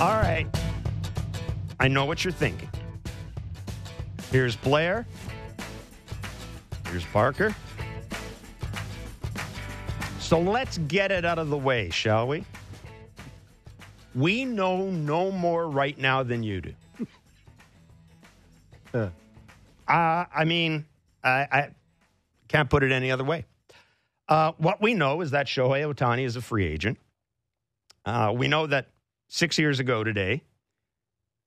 All right. I know what you're thinking. Here's Blair. Here's Barker. So let's get it out of the way, shall we? We know no more right now than you do. uh, I mean, I, I, can't put it any other way. Uh, what we know is that Shohei Ohtani is a free agent. Uh, we know that six years ago today,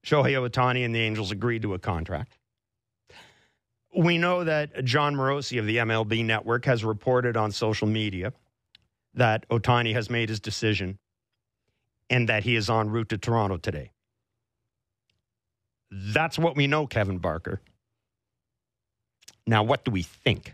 Shohei Ohtani and the Angels agreed to a contract. We know that Jon Morosi of the MLB Network has reported on social media that Ohtani has made his decision and that he is en route to Toronto today. That's what we know, Kevin Barker. Now, what do we think?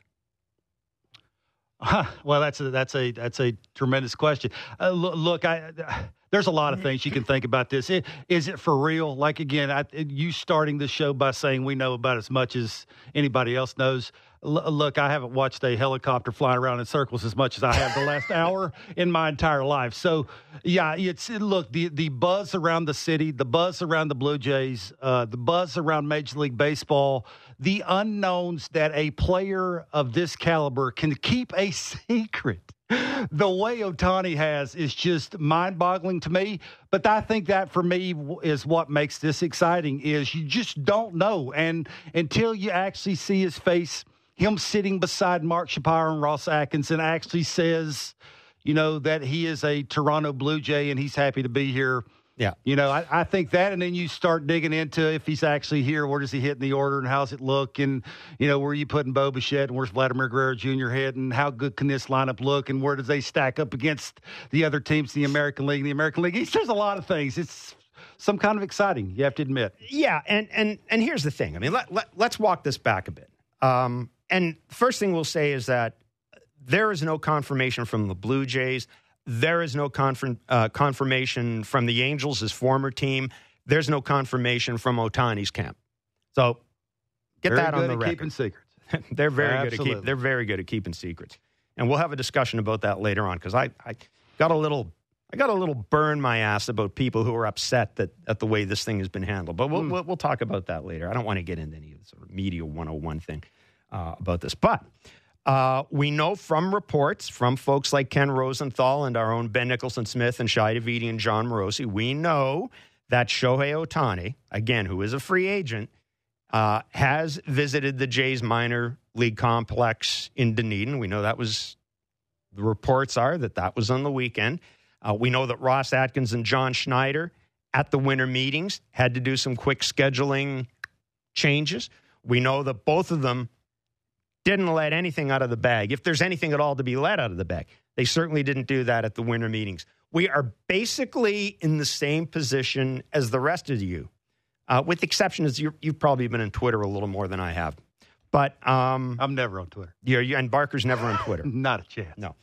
Huh. Well, that's a that's a that's a tremendous question. Uh, look, look, I. There's a lot of things you can think about this. It, is it for real? Like again, I, you starting the show by saying we know about as much as anybody else knows. L- look, I haven't watched a helicopter flying around in circles as much as I have the last hour in my entire life. So, yeah, it's look the the buzz around the city, the buzz around the Blue Jays, uh, the buzz around Major League Baseball, the unknowns that a player of this caliber can keep a secret the way Ohtani has is just mind-boggling to me. But I think that for me is what makes this exciting. Is you just don't know, and until you actually see his face, him sitting beside Mark Shapiro and Ross Atkinson actually says, you know, that he is a Toronto Blue Jay and he's happy to be here yeah. You know, I, I, think that, and then you start digging into if he's actually here, where does he hit in the order, and how's it look, and, you know, where are you putting Bo Bichette, and where's Vladimir Guerrero Jr. heading, how good can this lineup look, and where does they stack up against the other teams in the American League, the American League East? There's a lot of things. It's some kind of exciting, you have to admit. Yeah, and and and here's the thing. I mean, let, let, let's walk this back a bit. Um, and first thing we'll say is that there is no confirmation from the Blue Jays there is no confirm, uh, confirmation from the Angels, his former team. There's no confirmation from Ohtani's camp. So get very that on the record. Keeping secrets. they're very Absolutely. good at keep, They're very good at keeping secrets, and we'll have a discussion about that later on because I, I got a little. I got a little burn my ass about people who are upset that at the way this thing has been handled, but we'll, mm. we'll, we'll talk about that later. I don't want to get into any sort of media 101 thing uh, about this, but uh, we know from reports from folks like Ken Rosenthal and our own Ben Nicholson Smith and Shi Davidi and Jon Morosi, we know that Shohei Ohtani, again, who is a free agent, uh, has visited the Jays minor league complex in Dunedin. We know that was, the reports are that that was on the weekend. Uh, we know that Ross Atkins and John Schneider at the winter meetings had to do some quick scheduling changes. We know that both of them didn't let anything out of the bag. If there's anything at all to be let out of the bag, they certainly didn't do that at the winter meetings. We are basically in the same position as the rest of you, uh, with the exception is you have probably been on Twitter a little more than I have. But um, I'm never on Twitter. You and Barker's never on Twitter. Not a chance. No.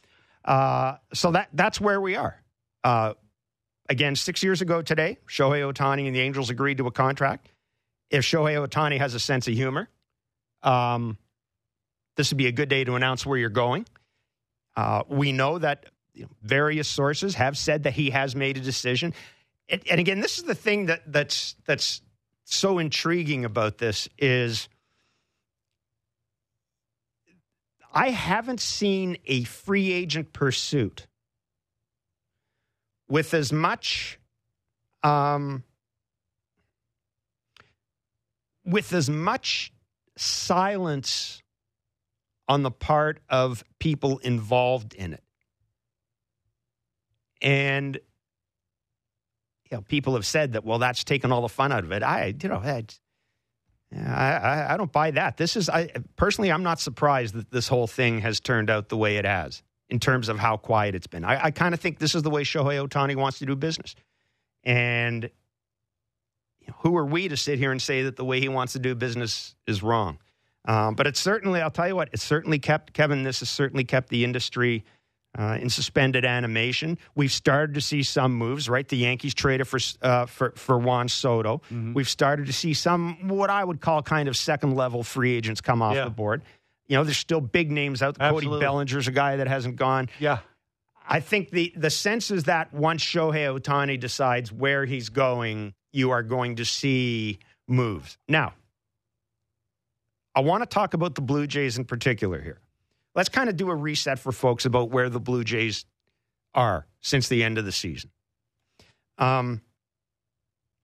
Uh, so that that's where we are. Uh, again, six years ago today, Shohei Ohtani and the Angels agreed to a contract. If Shohei Ohtani has a sense of humor, um, this would be a good day to announce where you're going. Uh, we know that you know, various sources have said that he has made a decision. And, and again, this is the thing that, that's, that's so intriguing about this is I haven't seen a free agent pursuit with as much um, with as much silence on the part of people involved in it. And you know, people have said that, well, that's taken all the fun out of it. I, you know, I, I, I don't buy that. This is, I personally, I'm not surprised that this whole thing has turned out the way it has in terms of how quiet it's been. I, I kind of think this is the way Shohei Ohtani wants to do business. And who are we to sit here and say that the way he wants to do business is wrong? Um, but it's certainly, I'll tell you what, it's certainly kept, Kevin, this has certainly kept the industry uh, in suspended animation. We've started to see some moves, right? The Yankees traded for, uh, for, for Juan Soto. Mm-hmm. We've started to see some, what I would call kind of second level free agents come off yeah. the board. You know, there's still big names out there. Cody Bellinger's a guy that hasn't gone. Yeah. I think the the sense is that once Shohei Ohtani decides where he's going, you are going to see moves. Now, I want to talk about the Blue Jays in particular here. Let's kind of do a reset for folks about where the Blue Jays are since the end of the season. Um,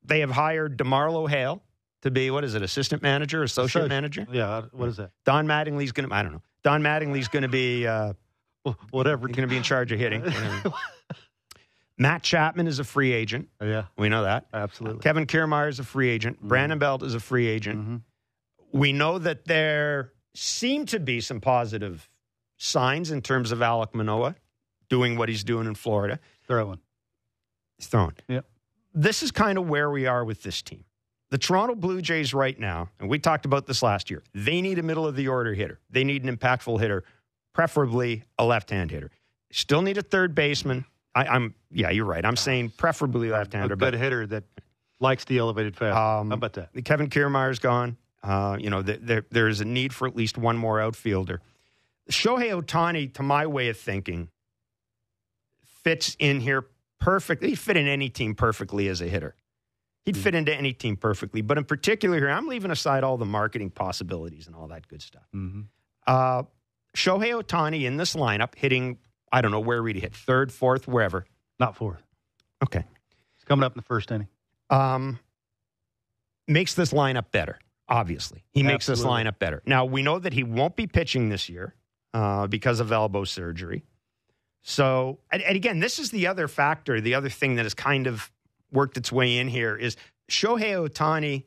they have hired DeMarlo Hale to be what is it, assistant manager, associate manager? Yeah, what is that? Don Mattingly's going to. I don't know. Don Mattingly's going to be uh, whatever. He's going to be in charge of hitting. Matt Chapman is a free agent. Yeah, we know that absolutely. Kevin Kiermaier is a free agent. Mm-hmm. Brandon Belt is a free agent. Mm-hmm. We know that there seem to be some positive signs in terms of Alek Manoah doing what he's doing in Florida. Throwing. He's throwing. Yep. This is kind of where we are with this team. The Toronto Blue Jays right now, and we talked about this last year, they need a middle of the order hitter. They need an impactful hitter, preferably a left hand hitter. Still need a third baseman. I, am yeah, you're right. I'm saying preferably left hander. But a good hitter that likes the elevated fast. Um, How about that? Kevin Kiermaier's gone. Uh, you know, there, there is a need for at least one more outfielder. Shohei Ohtani, to my way of thinking, fits in here perfectly. He'd fit in any team perfectly as a hitter. He'd mm-hmm. fit into any team perfectly. But in particular here, I'm leaving aside all the marketing possibilities and all that good stuff. Mm-hmm. Uh, Shohei Ohtani in this lineup hitting, I don't know where we'd hit, third, fourth, wherever. Not fourth. Okay. It's coming up in the first inning. Um, makes this lineup better, obviously. He makes this lineup better. Now, we know that he won't be pitching this year uh, because of elbow surgery. So, and, and, again, this is the other factor, the other thing that has kind of worked its way in here is Shohei Ohtani.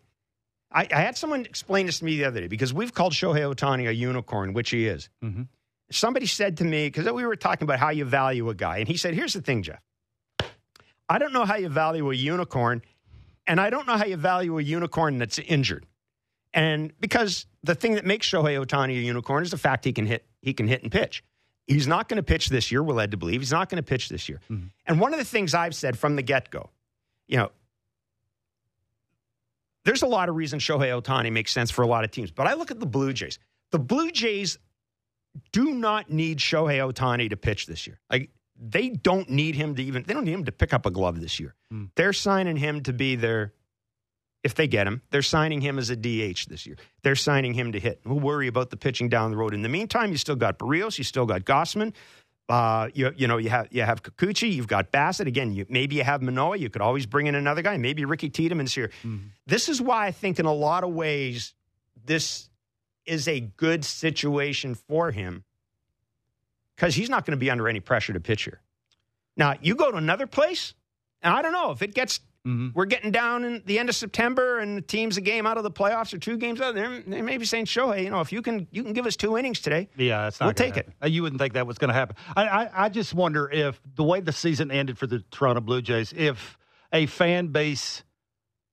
I, I had someone explain this to me the other day because we've called Shohei Ohtani a unicorn, which he is. Mm-hmm. Somebody said to me, because we were talking about how you value a guy, and he said, Here's the thing, Jeff. I don't know how you value a unicorn, and I don't know how you value a unicorn that's injured. And because the thing that makes Shohei Ohtani a unicorn is the fact he can hit, he can hit and pitch. He's not going to pitch this year. We're led to believe he's not going to pitch this year. Mm-hmm. And one of the things I've said from the get go, you know, there's a lot of reasons Shohei Ohtani makes sense for a lot of teams. But I look at the Blue Jays. The Blue Jays do not need Shohei Ohtani to pitch this year. Like they don't need him to even they don't need him to pick up a glove this year. Mm. They're signing him to be their if they get him, they're signing him as a DH this year. They're signing him to hit. We'll worry about the pitching down the road. In the meantime, you still got Berríos, you still got Gausman. Uh, you, you know, you have you have Kikuchi, you've got Bassitt. Again, you, maybe you have Manoah. You could always bring in another guy. Maybe Ricky Tiedemann's here. Mm-hmm. This is why I think, in a lot of ways, this is a good situation for him because he's not going to be under any pressure to pitch here. Now, you go to another place, and I don't know if it gets Mm-hmm. We're getting down in the end of September, and the team's a game out of the playoffs or two games out. They, they may be saying, "Shohei, you know, if you can, you can give us two innings today. Yeah. We'll take happen. it. You wouldn't think that was going to happen. I, I, I just wonder if the way the season ended for the Toronto Blue Jays, if a fan base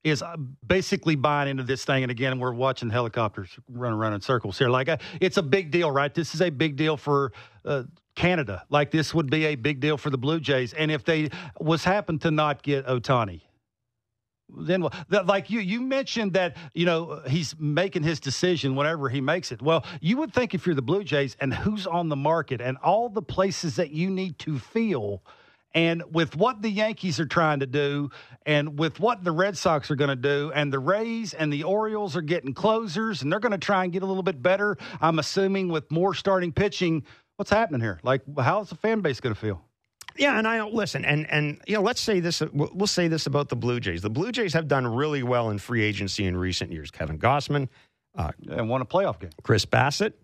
is uh, basically buying into this thing. And again, we're watching helicopters run around in circles here. Like, uh, it's a big deal, right? This is a big deal for uh, Canada. Like, this would be a big deal for the Blue Jays. And if they was happen to not get Ohtani, then like you you mentioned that you know he's making his decision whenever he makes it. Well you would think if you're the blue jays and who's on the market and all the places that you need to feel and with what the yankees are trying to do and with what the red sox are going to do and the rays and the orioles are getting closers and they're going to try and get a little bit better i'm assuming with more starting pitching what's happening here? Like how's the fan base going to feel yeah, and I don't listen, and and you know, let's say this. We'll say this about the Blue Jays. The Blue Jays have done really well in free agency in recent years. Kevin Gausman uh, and won a playoff game. Chris Bassitt.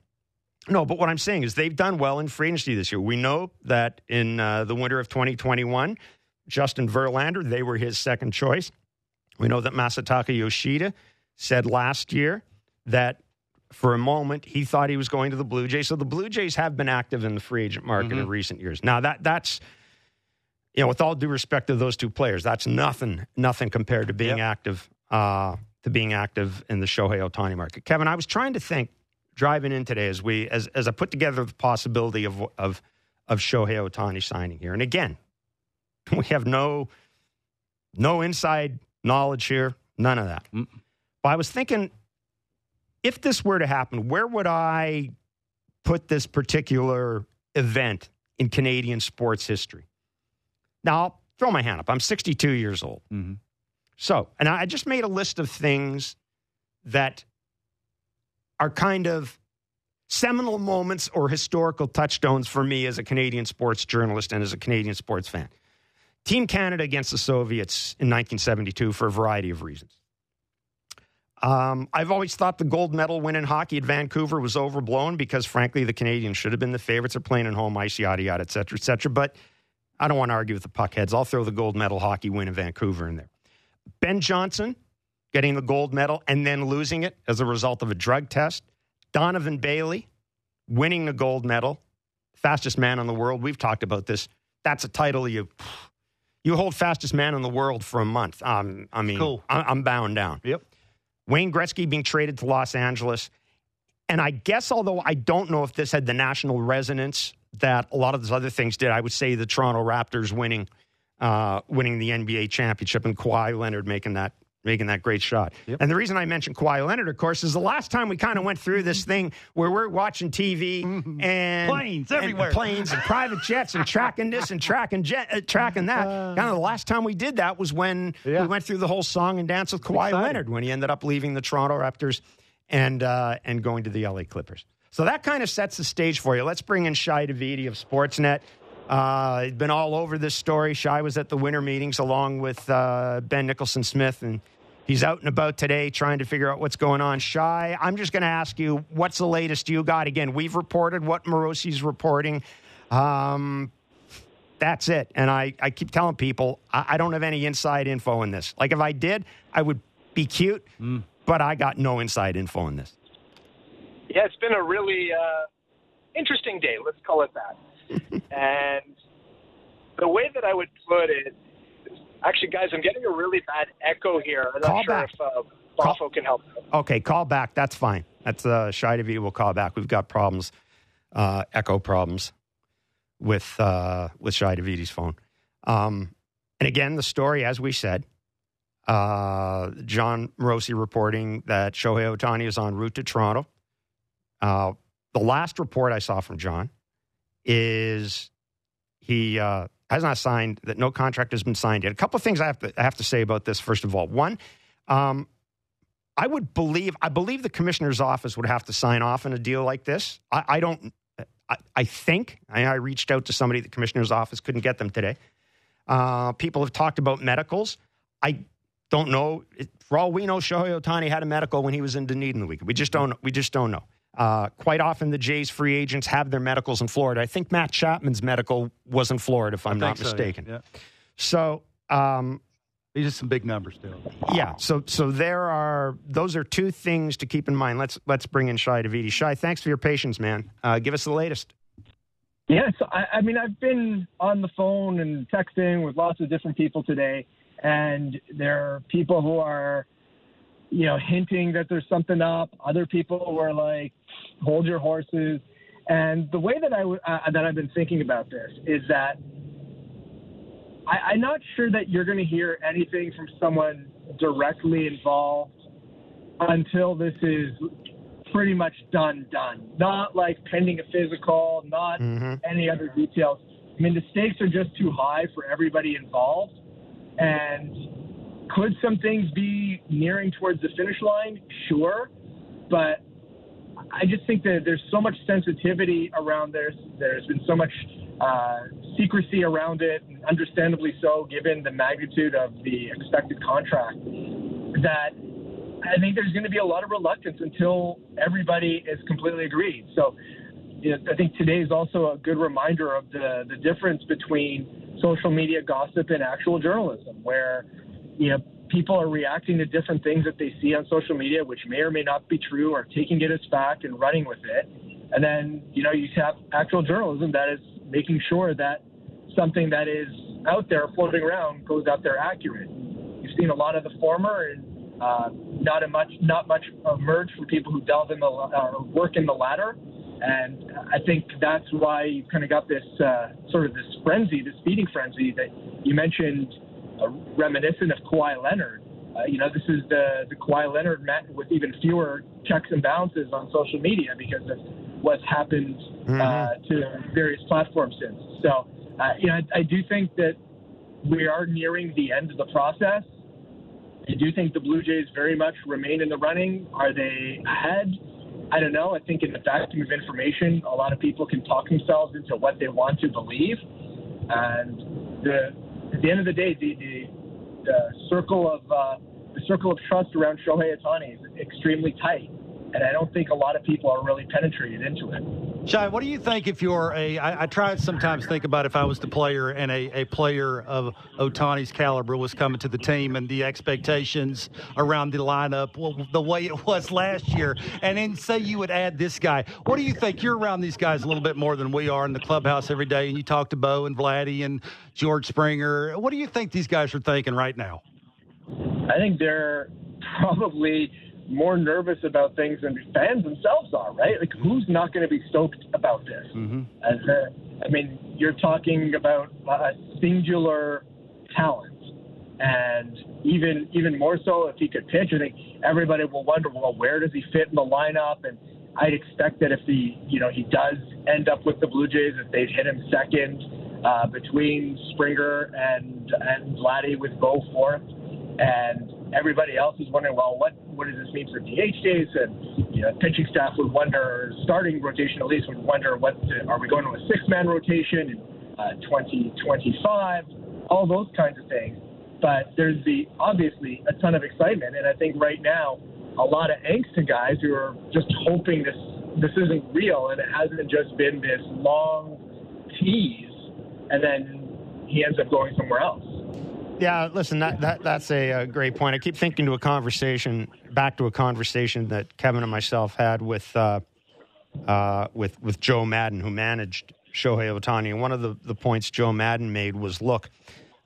No, but what I'm saying is they've done well in free agency this year. We know that in uh, the winter of 2021, Justin Verlander, they were his second choice. We know that Masataka Yoshida said last year that for a moment he thought he was going to the Blue Jays. So the Blue Jays have been active in the free agent market mm-hmm. in recent years. Now that that's you know, with all due respect to those two players, that's nothing, nothing compared to being yep. active, uh, to being active in the Shohei Ohtani market. Kevin, I was trying to think driving in today as we, as, as I put together the possibility of, of, of Shohei Ohtani signing here. And again, we have no, no inside knowledge here, none of that. Mm. But I was thinking, if this were to happen, where would I put this particular event in Canadian sports history. Now, I'll throw my hand up. I'm 62 years old. Mm-hmm. So, and I just made a list of things that are kind of seminal moments or historical touchstones for me as a Canadian sports journalist and as a Canadian sports fan. Team Canada against the Soviets in 1972 for a variety of reasons. Um, I've always thought the gold medal win in hockey at Vancouver was overblown because, frankly, the Canadians should have been the favorites. They're playing in home ice, yada, yada, et cetera, et cetera. But I don't want to argue with the puckheads. I'll throw the gold medal hockey win in Vancouver in there. Ben Johnson getting the gold medal and then losing it as a result of a drug test. Donovan Bailey winning the gold medal, fastest man in the world. We've talked about this. That's a title you you hold fastest man in the world for a month. Um, I mean, cool. I'm bound down. Yep. Wayne Gretzky being traded to Los Angeles. And I guess, although I don't know if this had the national resonance that a lot of those other things did, I would say the Toronto Raptors winning, uh, winning the NBA championship and Kawhi Leonard making that making that great shot. Yep. And the reason I mentioned Kawhi Leonard, of course, is the last time we kind of went through this thing where we're watching TV mm-hmm. and planes everywhere, planes and private jets and tracking this and tracking jet, uh, tracking that. Uh, kind of the last time we did that was when yeah. we went through the whole song and dance with Kawhi Leonard when he ended up leaving the Toronto Raptors and uh, and going to the LA Clippers. So that kind of sets the stage for you. Let's bring in Shi Davidi of Sportsnet. Uh, he's been all over this story. Shi was at the winter meetings along with uh, Ben Nicholson Smith, and he's out and about today trying to figure out what's going on. Shi, I'm just going to ask you, what's the latest you got? Again, we've reported what Morosi's reporting. Um, that's it. And I, I keep telling people I, I, don't have any inside info in this. Like if I did, I would be cute, mm. but I got no inside info in this. Yeah, it's been a really uh, interesting day. Let's call it that. and the way that I would put it, actually, guys, I'm getting a really bad echo here. I'm call not sure back. if uh, Boffo can help. Okay, call back. That's fine. That's uh, Shi Davidi will call back. We've got problems, uh, echo problems with uh, with Shi Davidi's phone. Um, and again, the story, as we said, uh, Jon Morosi reporting that Shohei Ohtani is en route to Toronto. Uh, the last report I saw from Jon is he uh, has not signed that no contract has been signed yet. A couple of things I have to I have to say about this. First of all, one, um, I would believe I believe the commissioner's office would have to sign off on a deal like this. I, I don't. I, I think I, I, reached out to somebody at the commissioner's office, couldn't get them today. Uh, people have talked about medicals. I don't know. For all we know, Shohei Ohtani had a medical when he was in Dunedin the week. We just don't. We just don't know. Uh, quite often, the Jays free agents have their medicals in Florida. I think Matt Chapman's medical was in Florida, if I'm not so, mistaken. Yeah. So, um, these are some big numbers, still. Yeah. So, so there are those are two things to keep in mind. Let's let's bring in Shi Davidi. Shi, thanks for your patience, man. Uh, give us the latest. Yes, I, I mean I've been on the phone and texting with lots of different people today, and there are people who are you know, hinting that there's something up. Other people were like, "Hold your horses." And the way that I uh, that I've been thinking about this is that I, I'm not sure that you're going to hear anything from someone directly involved until this is pretty much done. Done. Not like pending a physical. Not mm-hmm. any other details. I mean, the stakes are just too high for everybody involved, and could some things be nearing towards the finish line? Sure. But I just think that there's so much sensitivity around this. There's been so much uh, secrecy around it, and understandably so, given the magnitude of the expected contract, that I think there's going to be a lot of reluctance until everybody is completely agreed. So I think today is also a good reminder of the, the difference between social media gossip and actual journalism, where you know, people are reacting to different things that they see on social media, which may or may not be true, or taking it as fact and running with it. And then, you know, you have actual journalism that is making sure that something that is out there floating around goes out there accurate. You've seen a lot of the former and uh, not a much, not much emerge from people who delve in the uh, work in the latter. And I think that's why you kind of got this uh, sort of this frenzy, this feeding frenzy that you mentioned uh, reminiscent of Kawhi Leonard. Uh, you know, this is the the Kawhi Leonard met with even fewer checks and balances on social media because of what's happened mm-hmm. uh, to various platforms since. So, uh, you know, I, I do think that we are nearing the end of the process. I do think the Blue Jays very much remain in the running. Are they ahead? I don't know. I think in the vacuum of information, a lot of people can talk themselves into what they want to believe. And the, at the end of the day, the, the, the circle of uh, the circle of trust around Shohei Ohtani is extremely tight and I don't think a lot of people are really penetrated into it. Shi, what do you think if you're a? I, I try to sometimes think about if I was the player and a, a player of Ohtani's caliber was coming to the team and the expectations around the lineup, well, the way it was last year, and then say you would add this guy. What do you think? You're around these guys a little bit more than we are in the clubhouse every day, and you talk to Bo and Vladdy and George Springer. What do you think these guys are thinking right now? I think they're probably more nervous about things than fans themselves are, right? Like, who's not going to be stoked about this? Mm-hmm. As a, I mean, you're talking about a singular talent, and even even more so if he could pitch. I think everybody will wonder, well, where does he fit in the lineup? And I'd expect that if he, you know, he does end up with the Blue Jays, that they'd hit him second uh, between Springer and and Vladdy with Bo fourth, and everybody else is wondering, well, what what does this mean for DH days? And you know, pitching staff would wonder, starting rotation at least would wonder, what are we going to a six man rotation in uh, 2025? All those kinds of things. But there's the obviously a ton of excitement, and I think right now a lot of angst to guys who are just hoping this this isn't real and it hasn't just been this long tease, and then he ends up going somewhere else. Yeah, listen, that, that that's a, a, great point. I keep thinking to a conversation, back to a conversation that Kevin and myself had with uh, uh, with with Joe Maddon, who managed Shohei Ohtani. And one of the, the points Joe Maddon made was, look,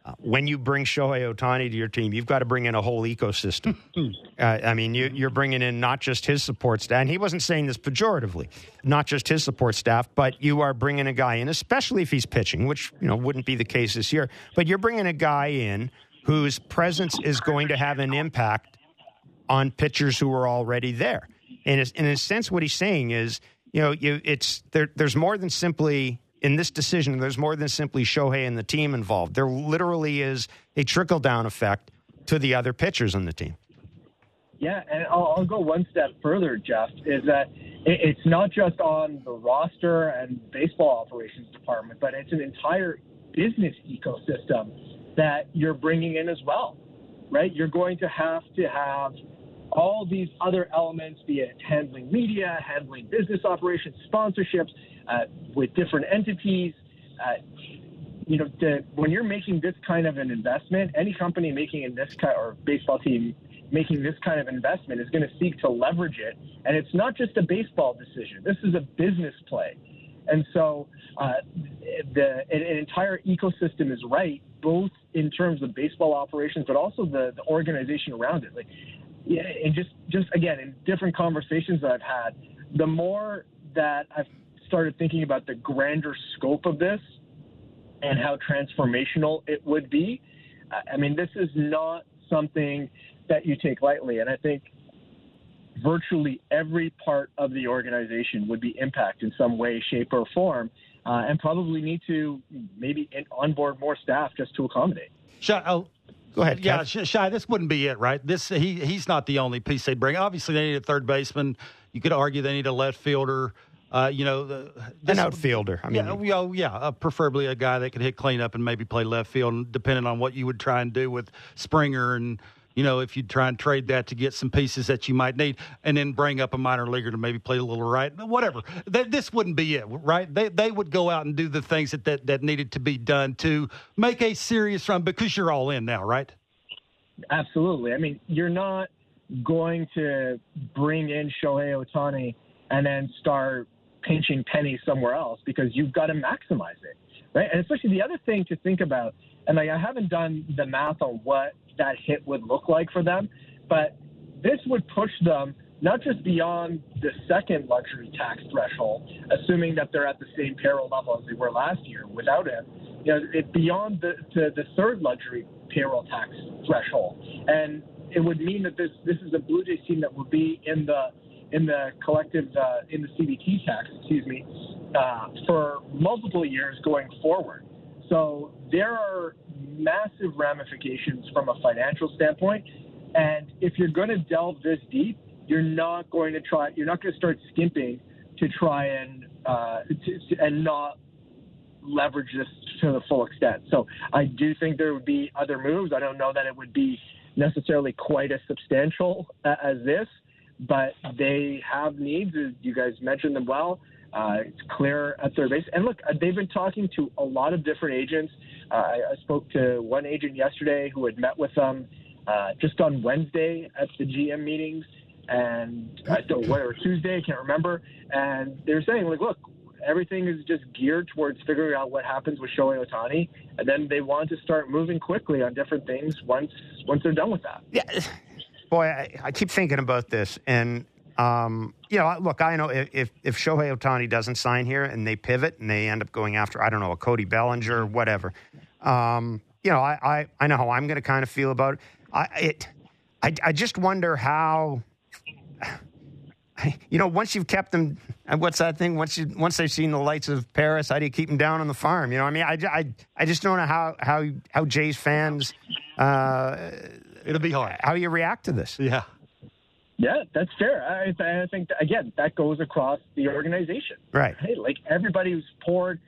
uh, when you bring Shohei Ohtani to your team, you've got to bring in a whole ecosystem. uh, I mean, you, are bringing in not just his support staff, and he wasn't saying this pejoratively, not just his support staff, but you are bringing a guy in, especially if he's pitching, which you know wouldn't be the case this year. But you're bringing a guy in whose presence is going to have an impact on pitchers who are already there. And in a sense, what he's saying is, you know, you, it's there, there's more than simply in this decision, there's more than simply Shohei and the team involved. There literally is a trickle down effect to the other pitchers on the team. Yeah, and I'll, I'll go one step further, Jeff, is that it's not just on the roster and baseball operations department, but it's an entire business ecosystem that you're bringing in as well, right? You're going to have to have all these other elements, be it handling media, handling business operations, sponsorships, with different entities. Uh, you know, when you're making this kind of an investment, any company making in this kind or baseball team making this kind of investment is going to seek to leverage it. And it's not just a baseball decision. This is a business play. And so uh, the an, entire ecosystem is right, both in terms of baseball operations, but also the, the organization around it. Like, and just just again in different conversations that I've had, the more that I've started thinking about the grander scope of this and how transformational it would be. I mean, this is not something that you take lightly. And I think virtually every part of the organization would be impacted in some way, shape, or form, uh, and probably need to maybe onboard more staff just to accommodate. Shi, oh, go ahead. Yeah, Shi, this wouldn't be it, right? This he he's not the only piece they bring. Obviously, they need a third baseman. You could argue they need a left fielder. Uh, you know, the, this, an outfielder. I mean, yeah, yeah, yeah uh, preferably a guy that could hit cleanup and maybe play left field, depending on what you would try and do with Springer and. You know, if you try and trade that to get some pieces that you might need, and then bring up a minor leaguer to maybe play a little right, whatever. That, this wouldn't be it, right? They they would go out and do the things that, that that needed to be done to make a serious run because you're all in now, right? Absolutely. I mean, you're not going to bring in Shohei Ohtani and then start pinching pennies somewhere else because you've got to maximize it, right? And especially the other thing to think about, and like I haven't done the math on what that hit would look like for them, but this would push them not just beyond the second luxury tax threshold, assuming that they're at the same payroll level as they were last year without him, you know, it, beyond the, to the third luxury payroll tax threshold. And it would mean that this this is a Blue Jays team that would be in the in the collective uh, in the CBT tax, excuse me, uh, for multiple years going forward. So there are massive ramifications from a financial standpoint. And if you're going to delve this deep, you're not going to try. You're not going to start skimping to try and uh, to, and not leverage this to the full extent. So I do think there would be other moves. I don't know that it would be necessarily quite as substantial as this, but they have needs. You guys mentioned them well. Uh, it's clear at their base. And look, uh, they've been talking to a lot of different agents. Uh, I, I, spoke to one agent yesterday who had met with them uh, just on Wednesday at the GM meetings, and I don't whatever Tuesday, I can't remember. And they're saying like, look, everything is just geared towards figuring out what happens with Shohei Ohtani, and then they want to start moving quickly on different things once once they're done with that. Yeah, boy, I, I keep thinking about this, and um, you know, look, I know if if Shohei Ohtani doesn't sign here and they pivot and they end up going after I don't know a Cody Bellinger, or whatever. Um, you know, I, I, I know how I'm going to kind of feel about it. I it I, I just wonder how you know, once you've kept them, what's that thing? Once you once they've seen the lights of Paris, how do you keep them down on the farm? You know, I mean, I, I, I just don't know how how how Jays fans. Uh, It'll be hard. How you react to this? Yeah. Yeah, that's fair. I, I think again that goes across the organization. Right. Hey, Like everybody's poured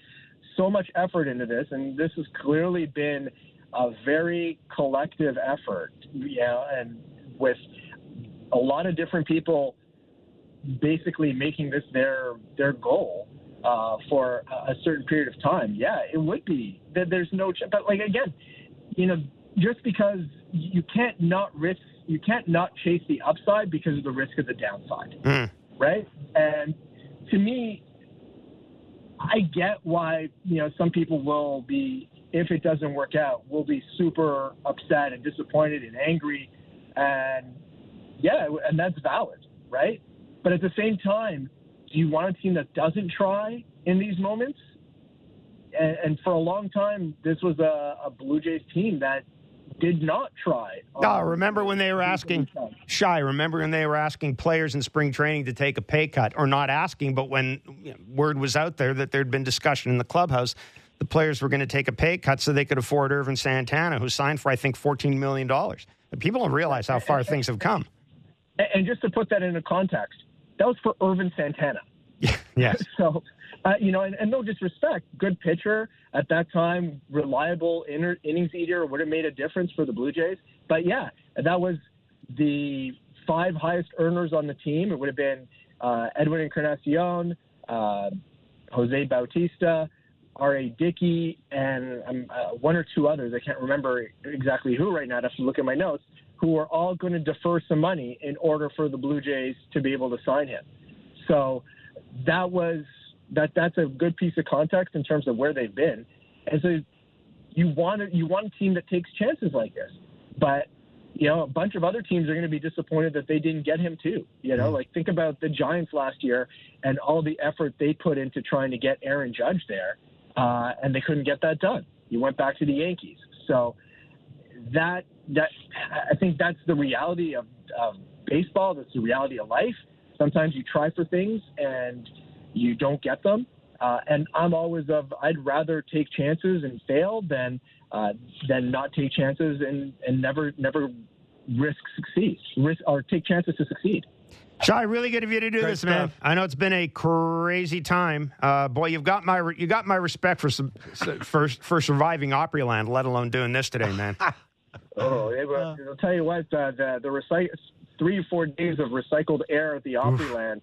so much effort into this, and this has clearly been a very collective effort. Yeah, and with a lot of different people basically making this their their goal uh, for a certain period of time, yeah, it would be. that There's no, but like again, you know, just because you can't not risk, you can't not chase the upside because of the risk of the downside, mm. right? And to me, I get why you know some people will be, if it doesn't work out, will be super upset and disappointed and angry, and yeah, and that's valid, right? But at the same time, do you want a team that doesn't try in these moments? And, and for a long time, this was a, a, Blue Jays team that did not try. No, um, remember when they were asking Shi? Remember when they were asking players in spring training to take a pay cut, or not asking, but when you know, word was out there that there'd been discussion in the clubhouse, the players were going to take a pay cut so they could afford Ervin Santana, who signed for I think fourteen million dollars. People don't realize how far things have come. And just to put that into context, that was for Ervin Santana. yes. so, uh, you know, and, and, no disrespect, good pitcher at that time, reliable inner, innings eater would have made a difference for the Blue Jays. But yeah, that was the five highest earners on the team. It would have been uh, Edwin Encarnacion, uh, Jose Bautista, R.A. Dickey, and um, uh, one or two others. I can't remember exactly who right now. I have to look at my notes who are all going to defer some money in order for the Blue Jays to be able to sign him. So that was that that's a good piece of context in terms of where they've been. And so you want a, you want a team that takes chances like this, but you know a bunch of other teams are going to be disappointed that they didn't get him too. You know, mm-hmm. like think about the Giants last year and all the effort they put into trying to get Aaron Judge there, uh, and they couldn't get that done. You went back to the Yankees. So that that I think that's the reality of, of baseball. That's the reality of life. Sometimes you try for things and you don't get them. Uh, and I'm always of I'd rather take chances and fail than uh, than not take chances and, and never never risk succeed risk or take chances to succeed. Shi, really good of you to do Great this, stuff. man. I know it's been a crazy time. Uh, boy, you've got my you got my respect for some for for surviving Opryland, let alone doing this today, man. Oh, it, uh, I'll tell you what, uh, the the recyc- three or four days of recycled air at the Opryland.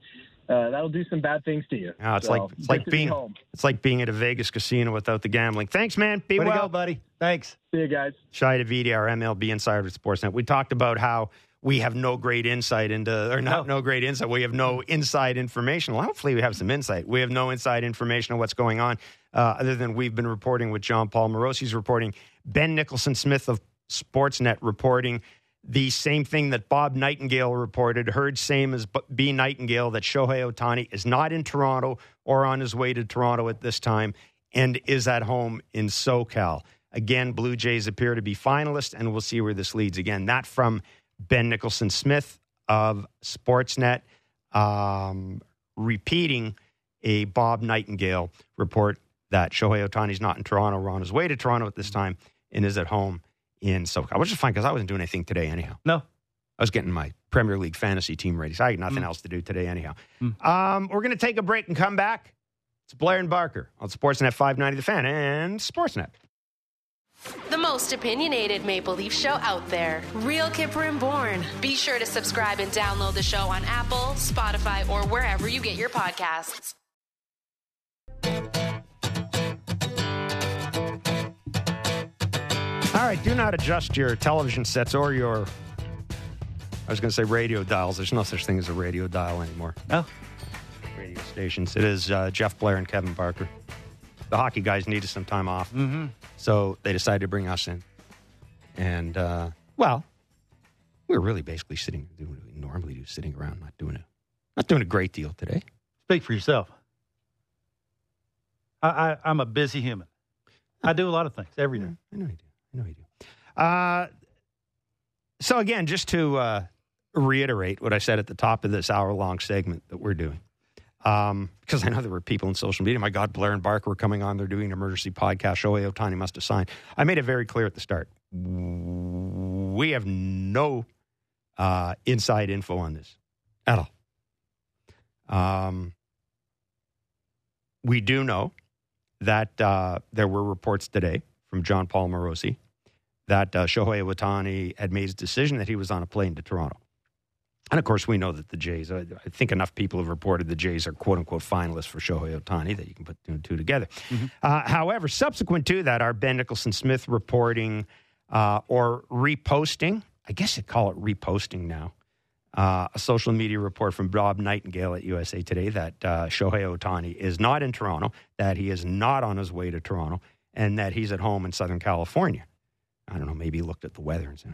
Uh, that'll do some bad things to you. Oh, it's so, like it's like being be it's like being at a Vegas casino without the gambling. Thanks, man. Be Way well, go, buddy. Thanks. See you guys. Shi Davidi, our MLB insider at Sportsnet. We talked about how we have no great insight into, or not no. no great insight. We have no inside information. Well, hopefully we have some insight. We have no inside information on what's going on, uh, other than we've been reporting with Jon Paul Morosi's reporting. Ben Nicholson Smith of Sportsnet reporting the same thing that Bob Nightingale reported, heard same as B. Nightingale, that Shohei Ohtani is not in Toronto or on his way to Toronto at this time and is at home in SoCal. Again, Blue Jays appear to be finalists, and we'll see where this leads. Again, that from Ben Nicholson Smith of Sportsnet, um, repeating a Bob Nightingale report that Shohei Ohtani's not in Toronto. We're on his way to Toronto at this time and is at home in SoCal, which is fine because I wasn't doing anything today anyhow. No. I was getting my Premier League fantasy team ready. So I had nothing mm. else to do today anyhow. Mm. Um, we're going to take a break and come back. It's Blair and Barker on Sportsnet 590 The Fan and Sportsnet. The most opinionated Maple Leaf show out there. Real Kyper and Bourne. Be sure to subscribe and download the show on Apple, Spotify, or wherever you get your podcasts. All right, do not adjust your television sets or your I was going to say radio dials. There's no such thing as a radio dial anymore. No. Radio stations. It is uh, Jeff Blair and Kevin Barker. The hockey guys needed some time off. Mm-hmm. So they decided to bring us in. And, uh, well, we were really basically sitting, doing what we normally do, sitting around, not doing a, not doing a great deal today. Speak for yourself. I, I, I'm a busy human. I do a lot of things every day. I know you do. I know you do. Uh, so again, just to uh, reiterate what I said at the top of this hour long segment that we're doing. Um, because I know there were people in social media. My God, Blair and Barker were coming on. They're doing an emergency podcast. Shohei Ohtani must have signed. I made it very clear at the start. We have no uh, inside info on this at all. Um, we do know that uh, there were reports today from Jon Paul Morosi that uh, Shohei Ohtani had made his decision that he was on a plane to Toronto. And of course, we know that the Jays, I think enough people have reported the Jays are quote unquote finalists for Shohei Ohtani that you can put two and two together. Mm-hmm. Uh, however, subsequent to that, our Ben Nicholson Smith reporting uh, or reposting, I guess they call it reposting now, uh, a social media report from Bob Nightingale at USA Today that uh, Shohei Ohtani is not in Toronto, that he is not on his way to Toronto, and that he's at home in Southern California. I don't know, maybe he looked at the weather and said,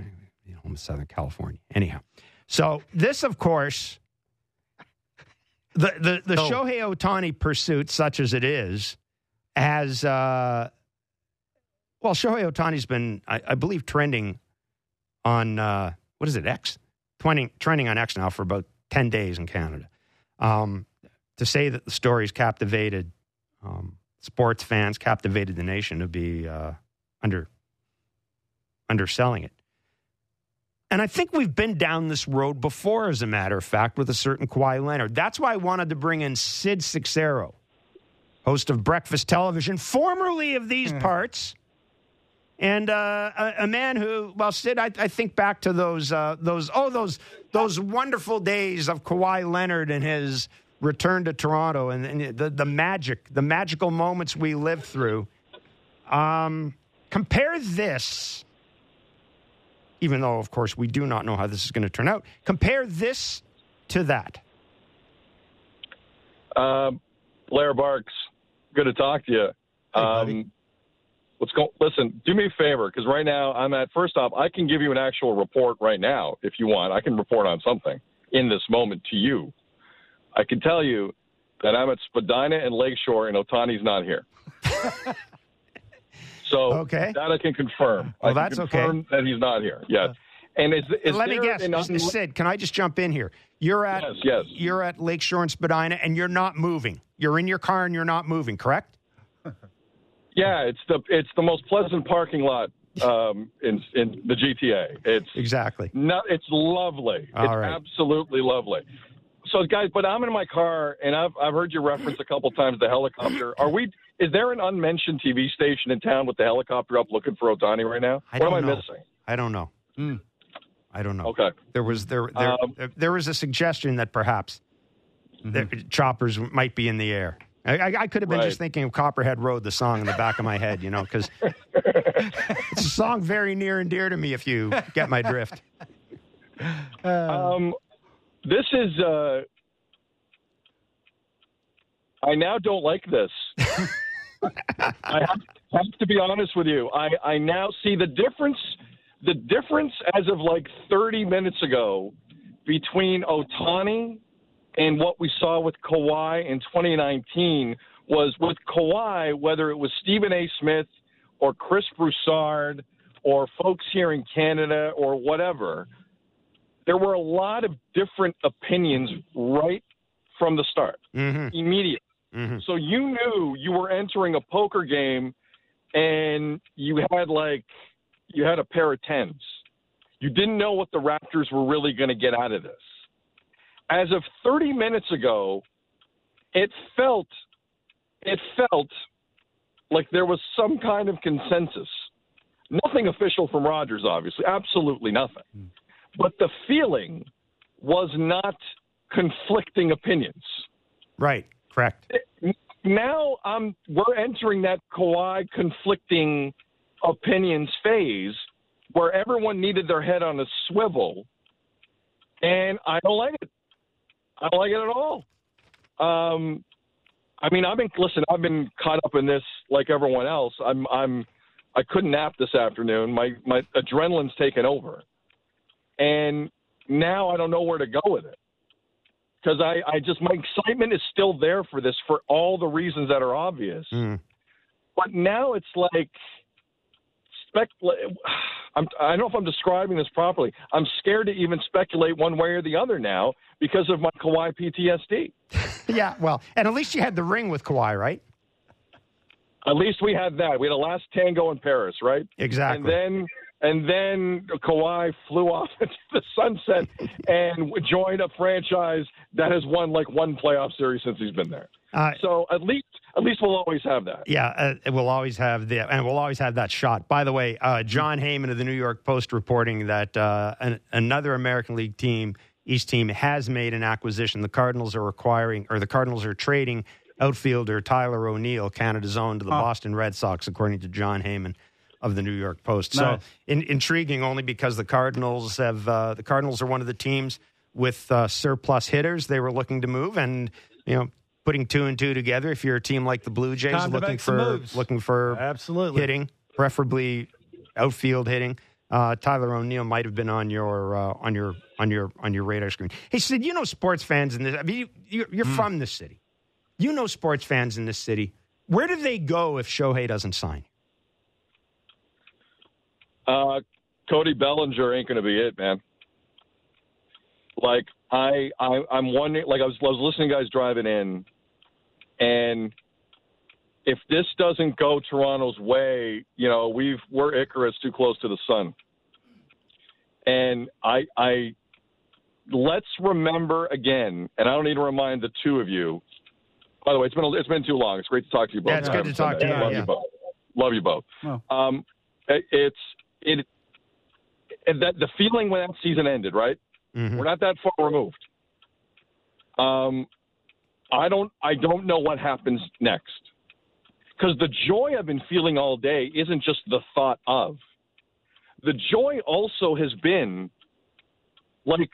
in Southern California. Anyhow. So this, of course, the the, the oh. Shohei Ohtani pursuit, such as it is, has uh, well, Shohei Ohtani's been, I, I believe, trending on uh, what is it, X, trending trending on X now for about ten days in Canada. Um, to say that the story's captivated um, sports fans, captivated the nation, to be uh, under underselling it. And I think we've been down this road before, as a matter of fact, with a certain Kawhi Leonard. That's why I wanted to bring in Sid Seixeiro, host of Breakfast Television, formerly of these mm-hmm. parts, and uh, a, a, man who, well, Sid, I, I think back to those, uh, those, oh, those, those wonderful days of Kawhi Leonard and his return to Toronto, and, and the the magic, the magical moments we lived through. Um, compare this even though, of course, we do not know how this is going to turn out. Compare this to that. Uh, Blair Barks, good to talk to you. Hey, um, let's go. Listen, do me a favor because right now I'm at. First off, I can give you an actual report right now if you want. I can report on something in this moment to you. I can tell you that I'm at Spadina and Lakeshore, and Ohtani's not here. So okay. that I can confirm. Well, I that's confirm okay. That he's not here. Yes. And is, is let me guess, un- Sid. Can I just jump in here? You're at yes, yes. you're at Lakeshore and Spadina, and you're not moving. You're in your car and you're not moving. Correct? yeah, it's the it's the most pleasant parking lot um, in in the GTA. It's exactly. Not, it's lovely. All it's right. absolutely lovely. So, guys, but I'm in my car, and I've I've heard you reference a couple times the helicopter. Are we? Is there an unmentioned TV station in town with the helicopter up looking for Ohtani right now? I what am I know. missing? I don't know. Mm. I don't know. Okay. There was there there, um, there was a suggestion that perhaps mm-hmm. choppers might be in the air. I, I, I could have been right. just thinking of Copperhead Road, the song in the back of my head, you know, because it's a song very near and dear to me. If you get my drift. Um, this is. Uh, I now don't like this. I have, have, to be honest with you. I, I now see the difference. The difference as of like 30 minutes ago between Ohtani and what we saw with Kawhi in 2019 was with Kawhi, whether it was Stephen A. Smith or Chris Broussard or folks here in Canada or whatever, there were a lot of different opinions right from the start, mm-hmm. immediately. Mm-hmm. So you knew you were entering a poker game and you had like you had a pair of tens. You didn't know what the Raptors were really going to get out of this. As of 30 minutes ago, it felt it felt like there was some kind of consensus. Nothing official from Rogers, obviously, absolutely nothing. Mm. But the feeling was not conflicting opinions. Right. Correct. Now um, we're entering that Kawhi conflicting opinions phase where everyone needed their head on a swivel, and I don't like it. I don't like it at all. Um, I mean, I've been listen. I've been caught up in this like everyone else. I'm I'm I couldn't nap this afternoon. My my adrenaline's taken over, and now I don't know where to go with it because I, I just my excitement is still there for this for all the reasons that are obvious. Mm. But now it's like speculate. I'm, I don't know if I'm describing this properly. I'm scared to even speculate one way or the other now because of my Kawhi PTSD. yeah, well, and at least you had the ring with Kawhi, right? At least we had that. We had a last tango in Paris, right? Exactly. And then and then Kawhi flew off into the sunset and joined a franchise that has won like one playoff series since he's been there. Uh, so at least at least we'll always have that. Yeah, uh, we'll always have the and we'll always have that shot. By the way, uh, Jon Heyman of the New York Post reporting that uh, an, another American League team, East team, has made an acquisition. The Cardinals are acquiring, or the Cardinals are trading outfielder Tyler O'Neill, Canada's own, to the Boston Red Sox, according to Jon Heyman of the New York Post. Nice. So in, intriguing only because the Cardinals have uh, the Cardinals are one of the teams with uh, surplus hitters they were looking to move, and you know putting two and two together. If you're a team like the Blue Jays, Time looking for looking for absolutely hitting, preferably outfield hitting. Uh, Tyler O'Neill might have been on your uh, on your on your on your radar screen. Hey, Sid, you know sports fans in this. I mean, you, are mm. from this city. You know sports fans in this city. Where do they go if Shohei doesn't sign? Uh, Cody Bellinger ain't going to be it, man. Like I, I, I'm wondering. Like I was, I was listening to guys driving in, and if this doesn't go Toronto's way, you know, we've we're Icarus too close to the sun. And I, I let's remember again, and I don't need to remind the two of you. By the way, it's been it's been too long. It's great to talk to you both. Yeah, it's good to talk to you. Love yeah. you both. Love you both. Oh. Um, it's it that the feeling when that season ended, right? Mm-hmm. We're not that far removed. Um, I don't I don't know what happens next because the joy I've been feeling all day isn't just the thought of. The joy also has been like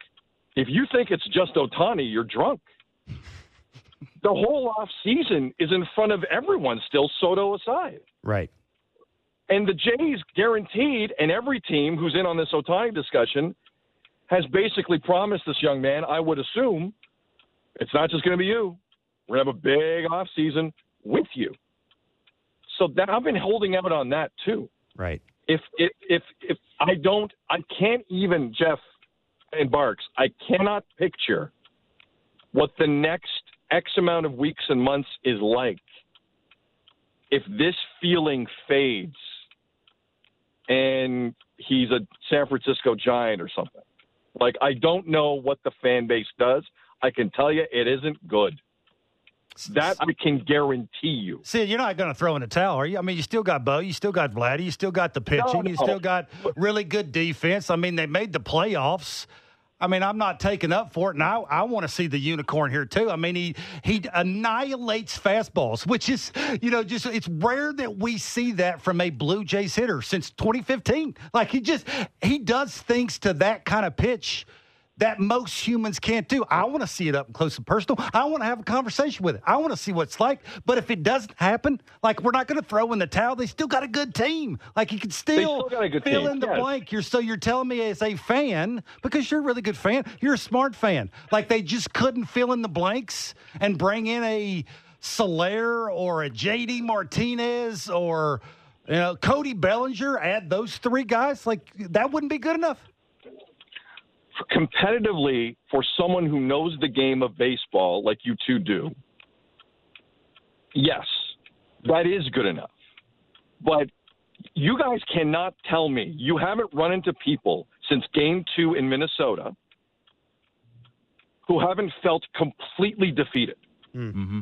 if you think it's just Ohtani, you're drunk. the whole off season is in front of everyone still, Soto aside. Right. And the Jays guaranteed, and every team who's in on this Ohtani discussion has basically promised this young man, I would assume, it's not just going to be you. We're going to have a big off season with you. So that I've been holding out on that too. Right. If if if if I don't, I can't even Jeff and Barks. I cannot picture what the next X amount of weeks and months is like if this feeling fades and he's a San Francisco Giant or something. Like I don't know what the fan base does. I can tell you it isn't good. That I can guarantee you. See, you're not going to throw in a towel, are you? I mean, you still got Bo, you still got Vladdy, you still got the pitching, no, no. you still got really good defense. I mean, they made the playoffs. I mean, I'm not taking up for it, and I, I want to see the unicorn here too. I mean, he he annihilates fastballs, which is you know just it's rare that we see that from a Blue Jays hitter since 2015. Like he just he does things to that kind of pitch that most humans can't do. I want to see it up close and personal. I want to have a conversation with it. I want to see what it's like. But if it doesn't happen, like we're not going to throw in the towel. They still got a good team. Like you can still, still fill team. in the yes. blank. You're so you're telling me as a fan because you're a really good fan. You're a smart fan. Like they just couldn't fill in the blanks and bring in a Soler or a JD Martinez or you know Cody Bellinger. Add those three guys. Like that wouldn't be good enough competitively for someone who knows the game of baseball like you two do, Yes, that is good enough. But you guys cannot tell me you haven't run into people since game two in Minnesota who haven't felt completely defeated. Mm-hmm.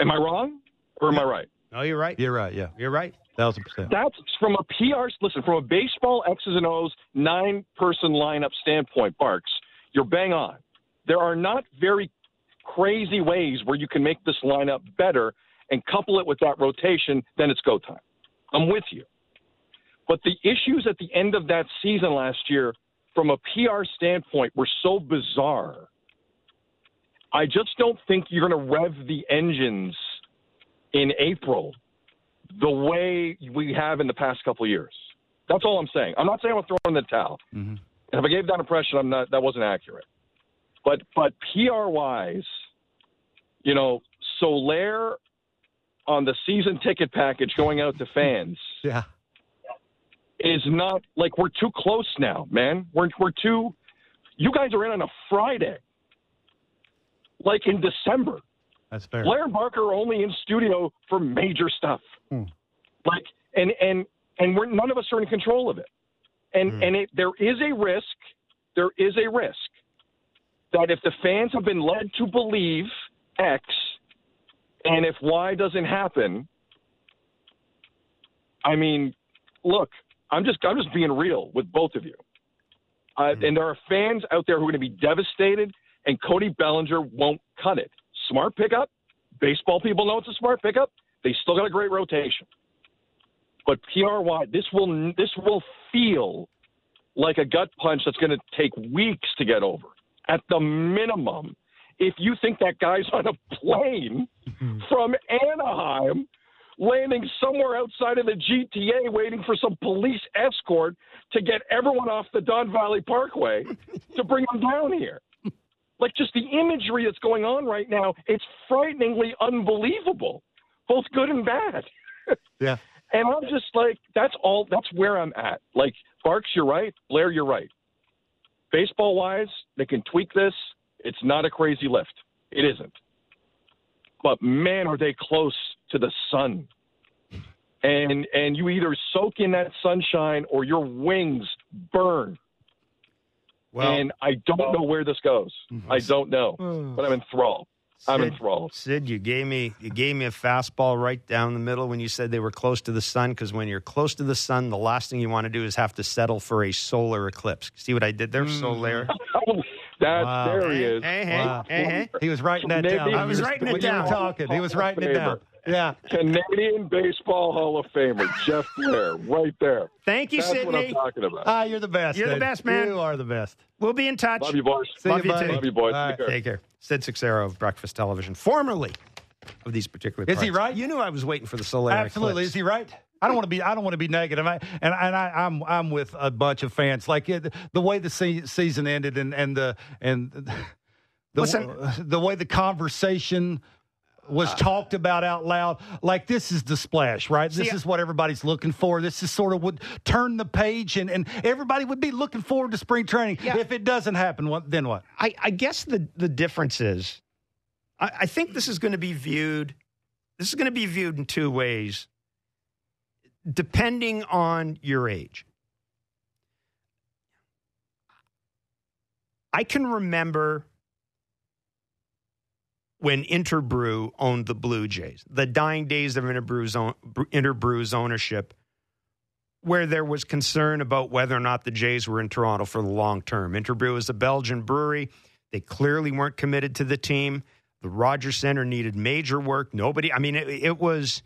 Am I wrong or am I right? No, you're right. You're right. Yeah, You're right. Thousand percent. That's from a PR, listen, from a baseball X's and O's nine person lineup standpoint, Barks, you're bang on. There are not very crazy ways where you can make this lineup better and couple it with that rotation, then it's go time. I'm with you. But the issues at the end of that season last year, from a PR standpoint, were so bizarre. I just don't think you're going to rev the engines in April the way we have in the past couple years. That's all I'm saying. I'm not saying I'm throwing the towel. Mhm. And if I gave that impression, I'm not. That wasn't accurate. But but PR wise, you know, Soler on the season ticket package going out to fans Yeah. is not like we're too close now, man. We're we're too. You guys are in on a Friday, like in December. That's fair. Blair and Barker are only in studio for major stuff. Hmm. Like and and and we're none of us are in control of it. And and it, there is a risk. There is a risk that if the fans have been led to believe X, and if Y doesn't happen, I mean, look, I'm just I'm just being real with both of you. Uh, And there are fans out there who are going to be devastated, and Cody Bellinger won't cut it. Smart pickup. Baseball people know it's a smart pickup. They still got a great rotation. But PRY, this will this will feel like a gut punch that's going to take weeks to get over. At the minimum, if you think that guy's on a plane from Anaheim landing somewhere outside of the GTA waiting for some police escort to get everyone off the Don Valley Parkway to bring them down here. Like just the imagery that's going on right now, it's frighteningly unbelievable, both good and bad. Yeah. And I'm just like, that's all, that's where I'm at. Like, Barks, you're right. Blair, you're right. Baseball wise, they can tweak this. It's not a crazy lift. It isn't. But man, are they close to the sun. And and you either soak in that sunshine or your wings burn. Well, and I don't know where this goes. Mm-hmm. I don't know. Mm. But I'm enthralled. I'm Sid, enthralled. Sid, you gave me you gave me a fastball right down the middle when you said they were close to the sun. Because when you're close to the sun, the last thing you want to do is have to settle for a solar eclipse. See what I did there, mm. Solar? That Wow. there he is. Hey, hey, Wow. hey, hey. He was writing that down. I was When you writing it when you were down. talking. He was writing it down. Yeah. Canadian Baseball Hall of Famer Jeff Blair, right there. Thank you, Sydney. That's what I'm talking about. Ah, you're the best. You're the best, man. You are the best. We'll be in touch. Love you, boys. See Love you, you buddy. too. Love you, boys. All Take care. Take care. Sid Seixeiro of Breakfast Television, formerly of these particular. Is he right? You knew I was waiting for the solar Absolutely. eclipse. Is he right? I don't want to be. I don't want to be negative. I, and and I, I'm I'm with a bunch of fans. Like it, the way the se- season ended, and and the and the Listen. the way the conversation was uh, talked about out loud. Like this is the splash, right? This See, is what everybody's looking for. This is sort of would turn the page, and and everybody would be looking forward to spring training. Yeah. If it doesn't happen, what then what? I, I guess the the difference is, I, I think this is going to be viewed. This is going to be viewed in two ways, depending on your age. I can remember when Interbrew owned the Blue Jays, the dying days of Interbrew's, own, Interbrew's ownership, where there was concern about whether or not the Jays were in Toronto for the long term. Interbrew is a Belgian brewery. They clearly weren't committed to the team. The Rogers Center needed major work. Nobody, I mean, it, it was.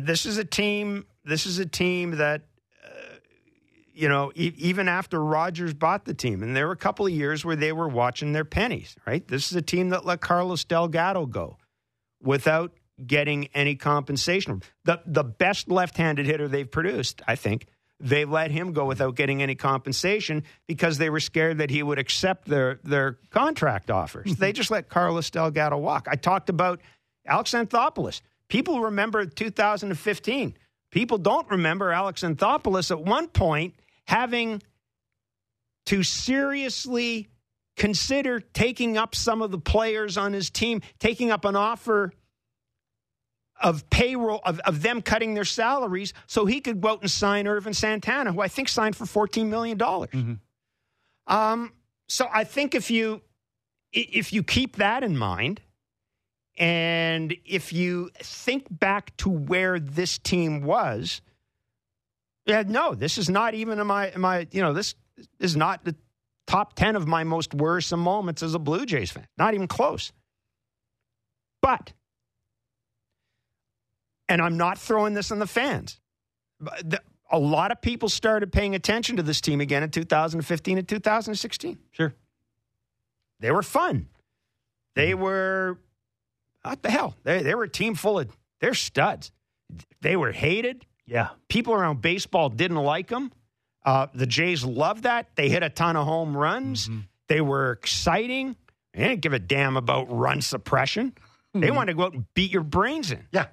This is a team. This is a team that, you know, e- even after Rogers bought the team, and there were a couple of years where they were watching their pennies. Right. This is a team that let Carlos Delgado go without getting any compensation. The the best left-handed hitter they've produced, I think, they let him go without getting any compensation because they were scared that he would accept their their contract offers. they just let Carlos Delgado walk. I talked about Alex Anthopoulos. People remember 2015. People don't remember Alex Anthopoulos at one point having to seriously consider taking up some of the players on his team, taking up an offer of payroll of, of them cutting their salaries so he could go out and sign Ervin Santana, who I think signed for fourteen million dollars. Mm-hmm. Um, so I think if you if you keep that in mind, and if you think back to where this team was, yeah, no, this is not even my my you know this is not the top ten of my most worrisome moments as a Blue Jays fan. Not even close. But and I'm not throwing this on the fans. A lot of people started paying attention to this team again in 2015 and 2016. Sure. They were fun. They mm-hmm. were, what the hell? They, they were a team full of, they're studs. They were hated. Yeah. People around baseball didn't like them. Uh, the Jays loved that. They hit a ton of home runs. Mm-hmm. They were exciting. They didn't give a damn about run suppression. Mm-hmm. They wanted to go out and beat your brains in. Yeah.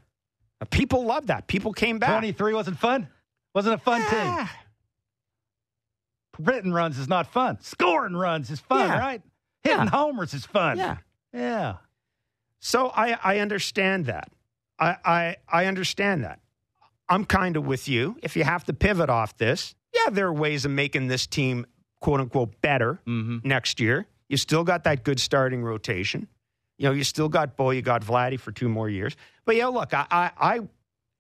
People loved that. People came back. 23 wasn't fun? Wasn't a fun yeah. team. Written runs is not fun. Scoring runs is fun, yeah. right? Hitting yeah. homers is fun. Yeah. Yeah. So I, I understand that. I, I, I understand that. I'm kind of with you. If you have to pivot off this, yeah, there are ways of making this team quote unquote better mm-hmm. next year. You still got that good starting rotation. You know, you still got Bo, you got Vladdy for two more years. But yeah, look, I, I, I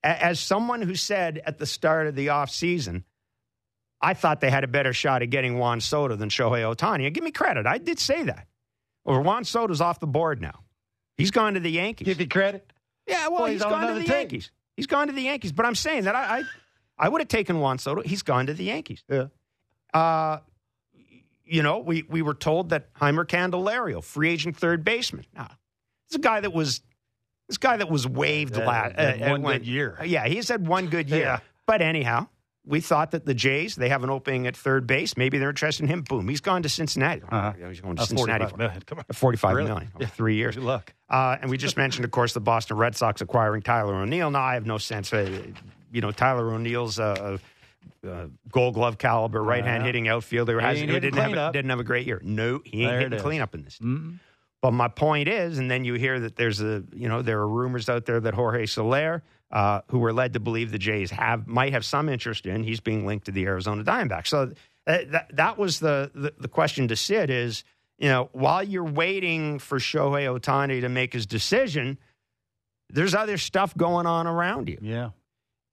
as someone who said at the start of the offseason, I thought they had a better shot at getting Juan Soto than Shohei Ohtani. And give me credit. I did say that. Well, Juan Soto's off the board now. He's gone to the Yankees. Give you credit? Yeah, well, well he's, he's gone to the team. Yankees. He's gone to the Yankees. But I'm saying that I, I, I would have taken Juan Soto. He's gone to the Yankees. Yeah. Uh, you know, we, we were told that Jeimer Candelario, free agent third baseman. Now, it's a guy that was this guy that was waived uh, last uh, one good year. Yeah, he's had one good year. Yeah. But anyhow, we thought that the Jays they have an opening at third base. Maybe they're interested in him. Boom, he's gone to Cincinnati. Uh-huh. He's going to uh, Cincinnati 45 million. Come on. Forty-five really? million yeah. three years. Good luck. Uh, and we just mentioned, of course, the Boston Red Sox acquiring Tyler O'Neill. Now I have no sense. Uh, you know, Tyler O'Neill's. Uh, uh, Gold Glove caliber, right hand uh-huh. hitting outfielder. Has, didn't, have a, didn't have a great year. No, he ain't there hitting cleanup in this. Mm-hmm. But my point is, and then you hear that there's a, you know, there are rumors out there that Jorge Soler, uh, who we're led to believe the Jays have, might have some interest in, he's being linked to the Arizona Diamondbacks. So uh, that, that was the, the, the question to Sid is, you know, while you're waiting for Shohei Ohtani to make his decision, there's other stuff going on around you. Yeah.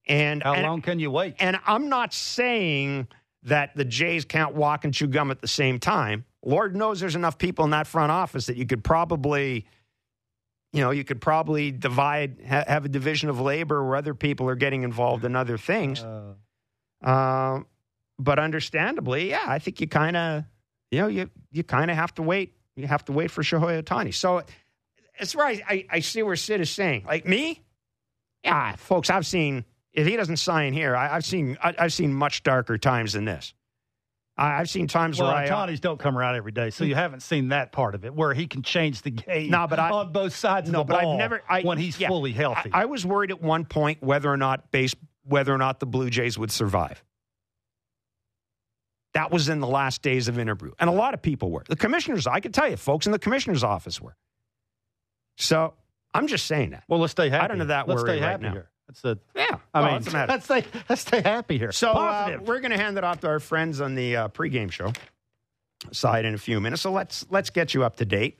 And how and, long can you wait? And I'm not saying that the Jays can't walk and chew gum at the same time. Lord knows there's enough people in that front office that you could probably, you know, you could probably divide, ha- have a division of labor where other people are getting involved in other things. Uh, uh, but understandably, yeah, I think you kind of, you know, you you kind of have to wait. You have to wait for Shohei Ohtani. So, as far as I, I see where Sid is saying, like me, yeah, folks, I've seen if he doesn't sign here, I, have seen I, have seen much darker times than this. I, have seen times well, where uh, Ohtani's don't come around every day, so you haven't seen that part of it where he can change the game. No, but I, on both sides no, of the but I've never, I, when he's yeah, fully healthy. I, I was worried at one point whether or not base whether or not the Blue Jays would survive. That was in the last days of Interbrew, and a lot of people were. The commissioners, I could tell you, folks in the commissioner's office were. So I'm just saying that. Well, let's stay happy. I don't know that let's worry stay right now. Here. That's the yeah. I well, mean, let's stay let's stay happy here. So uh, we're going to hand it off to our friends on the uh, pregame show side in a few minutes. So let's let's get you up to date,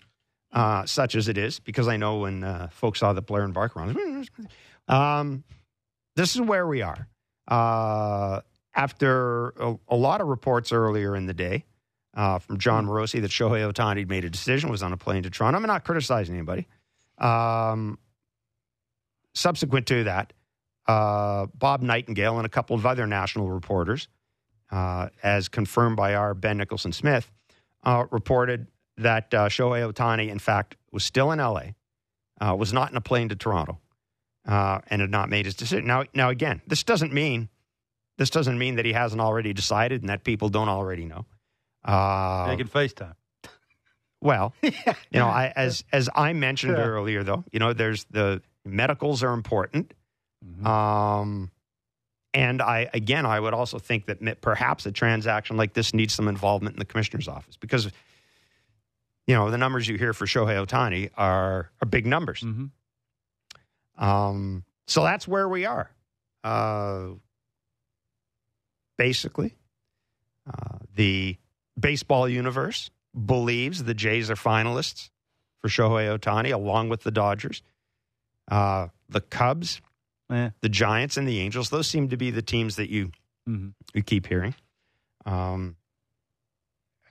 uh, such as it is, because I know when uh, folks saw the Blair and Barker on, um, this is where we are. Uh, after a, a, lot of reports earlier in the day uh, from Jon Morosi that Shohei Ohtani made a decision, was on a plane to Toronto. I'm not criticizing anybody. Um, subsequent to that, uh, Bob Nightingale and a couple of other national reporters, uh, as confirmed by our Ben Nicholson Smith, uh, reported that uh, Shohei Ohtani, in fact, was still in LA, uh, was not in a plane to Toronto, uh, and had not made his decision. Now, now again, this doesn't mean this doesn't mean that he hasn't already decided and that people don't already know. Uh, can FaceTime. Well, you know, I, as as I mentioned yeah. earlier, though, you know, there's the medicals are important. Mm-hmm. Um, and I again, I would also think that perhaps a transaction like this needs some involvement in the commissioner's office because you know the numbers you hear for Shohei Ohtani are are big numbers. Mm-hmm. Um, so that's where we are. Uh, basically, uh, the baseball universe believes the Jays are finalists for Shohei Ohtani, along with the Dodgers. Uh, the Cubs, Eh. the Giants, and the Angels. Those seem to be the teams that you Mhm. you keep hearing. Um,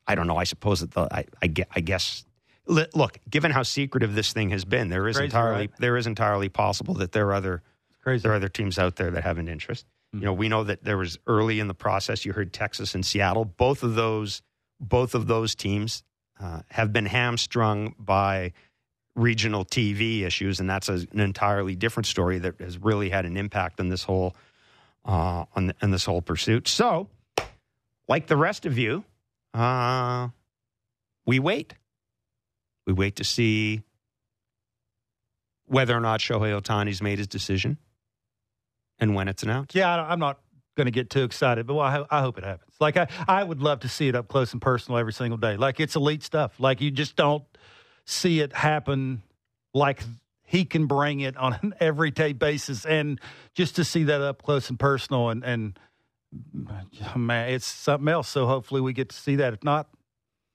I don't know. I suppose that the I, I, I guess. Look, given how secretive this thing has been, there is Crazy, entirely right? there is entirely possible that there are other there are other teams out there that have an interest. You know, we know that there was early in the process. You heard Texas and Seattle. Both of those, both of those teams uh, have been hamstrung by regional TV issues, and that's an entirely different story that has really had an impact on this whole uh, on, on this whole pursuit. So, like the rest of you, uh, we wait. We wait to see whether or not Shohei Ohtani's made his decision and when it's announced. Yeah, I'm not going to get too excited, but well, I, I hope it happens. Like I, I would love to see it up close and personal every single day. Like it's elite stuff. Like you just don't see it happen like he can bring it on an everyday basis, and just to see that up close and personal, and and man, it's something else. So hopefully we get to see that. If not,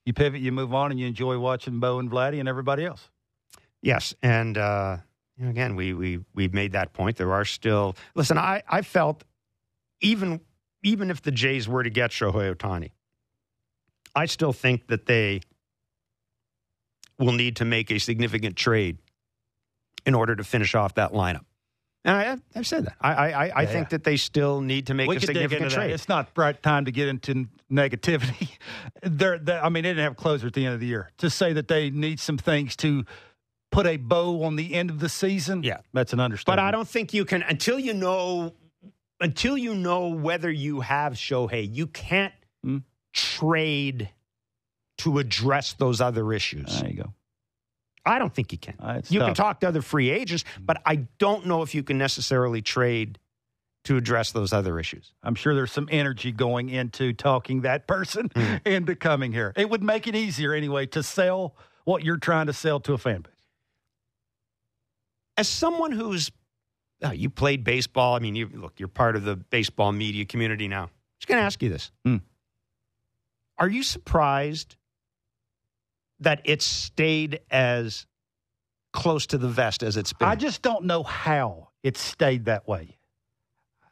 you pivot, you move on, and you enjoy watching Bo and Vladdy and everybody else. Yes, and uh, you know, again, we we we've made that point. There are still listen. I I felt even even if the Jays were to get Shohei Ohtani, I still think that they will need to make a significant trade in order to finish off that lineup. And I, I've said that. I I, I, Yeah, think yeah. that they still need to make we a significant into that. trade. It's not right time to get into negativity. They're, they I mean, they didn't have a closer at the end of the year. To say that they need some things to put a bow on the end of the season, Yeah. that's an understatement. But. I don't think you can until you know until you know whether you have Shohei, you can't Hmm. trade to address those other issues. There you go. I don't think you can. Uh, you can talk to other free agents, but I don't know if you can necessarily trade to address those other issues. I'm sure there's some energy going into talking that person Hmm. into coming here. It would make it easier anyway to sell what you're trying to sell to a fan base. As someone who's uh, you played baseball, I mean, you look, you're part of the baseball media community now. i Just going to ask you this: Hmm. Are you surprised that it's stayed as close to the vest as it's been? I just don't know how it stayed that way.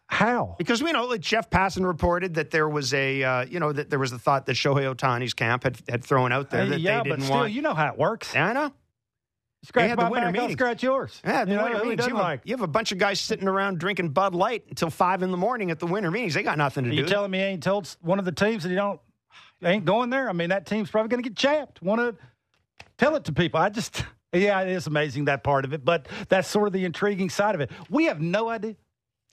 How? because we know, like Jeff Passan reported that there was a, uh, you know, that there was the thought that Shohei Ohtani's camp had had thrown out there that yeah, they but didn't still, want. you know how it works. yeah, I know. Scratch the my winter back, I'll scratch yours. Yeah, the You winter who meetings. You have, a, like- you have a bunch of guys sitting around drinking Bud Light until five in the morning at the winter meetings. They got nothing to Are do. you telling me he ain't told one of the teams that he don't ain't going there? I mean, that team's probably going to get chapped. Want to tell it to people? I just, yeah, it is amazing that part of it, but that's sort of the intriguing side of it. We have no idea.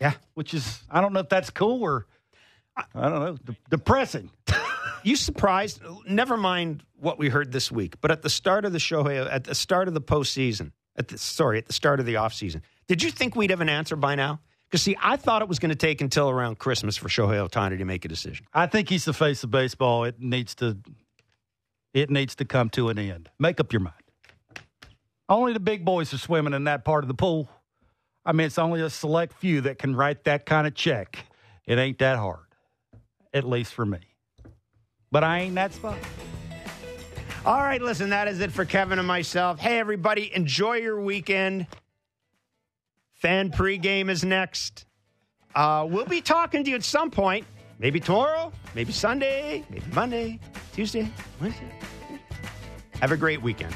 Yeah. which is I don't know if that's cool or I don't know de- depressing. you surprised? Never mind what we heard this week, but at the start of the show, at the start of the postseason, at the sorry, at the start of the offseason, did you think we'd have an answer by now? Because see, I thought it was going to take until around Christmas for Shohei Ohtani to make a decision. I think he's the face of baseball. It needs to it needs to come to an end. Make up your mind. Only the big boys are swimming in that part of the pool. I mean, it's only a select few that can write that kind of check. It ain't that hard, at least for me. But I ain't that spot. All right, listen, that is it for Kevin and myself. Hey, everybody, enjoy your weekend. Fan pregame is next. Uh, we'll be talking to you at some point. Maybe tomorrow, maybe Sunday, maybe Monday, Tuesday, Wednesday. Have a great weekend.